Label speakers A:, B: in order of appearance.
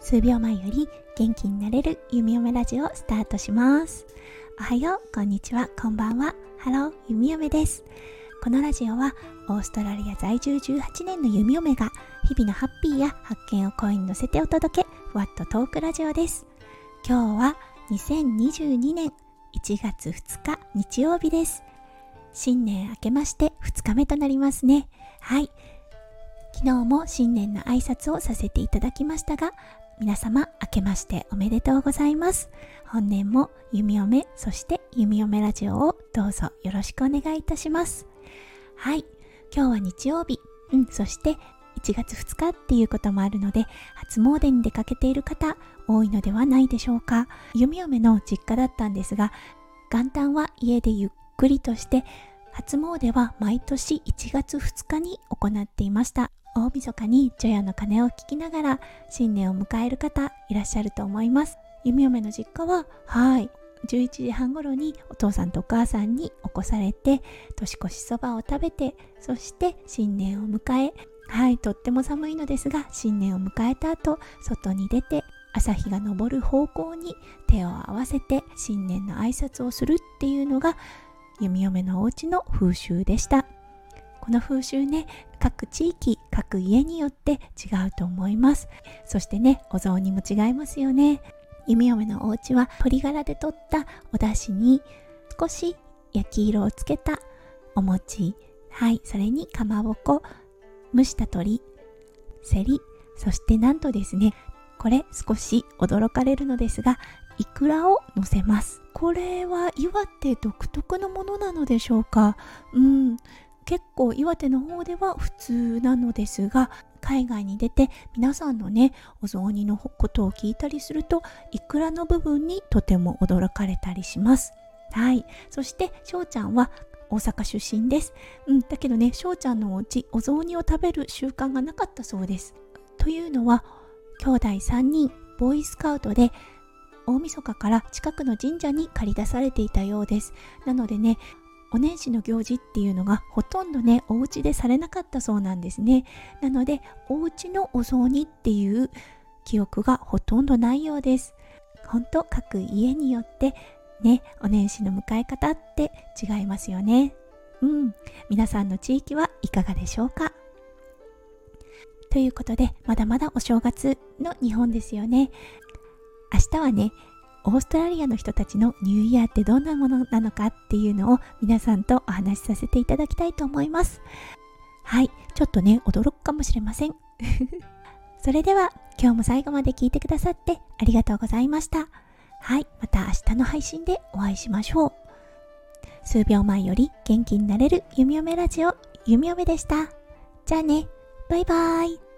A: 数秒前より元気になれるゆみよめラジオスタートします。おはようこんにちは。こんばんは。ハローゆみよめです。このラジオはオーストラリア在住18年のゆみよめが日々のハッピーや発見を声に乗せてお届けふわっとトークラジオです。今日は2022年1月2日日曜日です。新年明けまして2日目となりますね。はい。昨日も新年の挨拶をさせていただきましたが皆様明けましておめでとうございます。本年も弓嫁そして弓嫁ラジオをどうぞよろしくお願いいたします。はい。今日は日曜日。うん。そして1月2日っていうこともあるので初詣に出かけている方多いのではないでしょうか。弓嫁の実家だったんですが元旦は家でゆっくりとして初詣は毎年1月2日に行っていました。大晦日に除夜の鐘を聞きながら新年を迎える方いらっしゃると思います。弓嫁の実家ははい11時半頃にお父さんとお母さんに起こされて年越しそばを食べてそして新年を迎えはいとっても寒いのですが新年を迎えた後外に出て朝日が昇る方向に手を合わせて新年の挨拶をするっていうのが弓嫁のお家の風習でした。この風習ね各地域各家によって違うと思います。そしてねお雑煮も違いますよね。弓嫁のお家は鶏ガラで取ったお出汁に少し焼き色をつけたお餅はいそれにかまぼこ蒸した鶏せりそしてなんとですねこれ少し驚かれるのですがイクラを乗せます。これは岩手独特のものなのでしょうか？うん。結構岩手の方では普通なのですが海外に出て皆さんのねお雑煮のことを聞いたりするとイクラの部分にとても驚かれたりします。はい。そして翔ちゃんは大阪出身です、うん、だけどね翔ちゃんのお家お雑煮を食べる習慣がなかったそうです。というのは兄弟3人ボーイスカウトで大晦日から近くの神社に借り出されていたようです。なのでねお年始の行事っていうのがほとんどねお家でされなかったそうなんですね。なのでお家のお雑煮っていう記憶がほとんどないようです。ほんと各家によってねお年始の迎え方って違いますよね。うん。皆さんの地域はいかがでしょうか？ということでまだまだお正月の日本ですよね。明日はねオーストラリアの人たちのニューイヤーってどんなものなのかっていうのを皆さんとお話しさせていただきたいと思います。はい、ちょっとね、驚くかもしれません。それでは今日も最後まで聞いてくださってありがとうございました。はい、また明日の配信でお会いしましょう。数秒前より元気になれる弓嫁ラジオ、弓嫁でした。じゃあね、バイバーイ。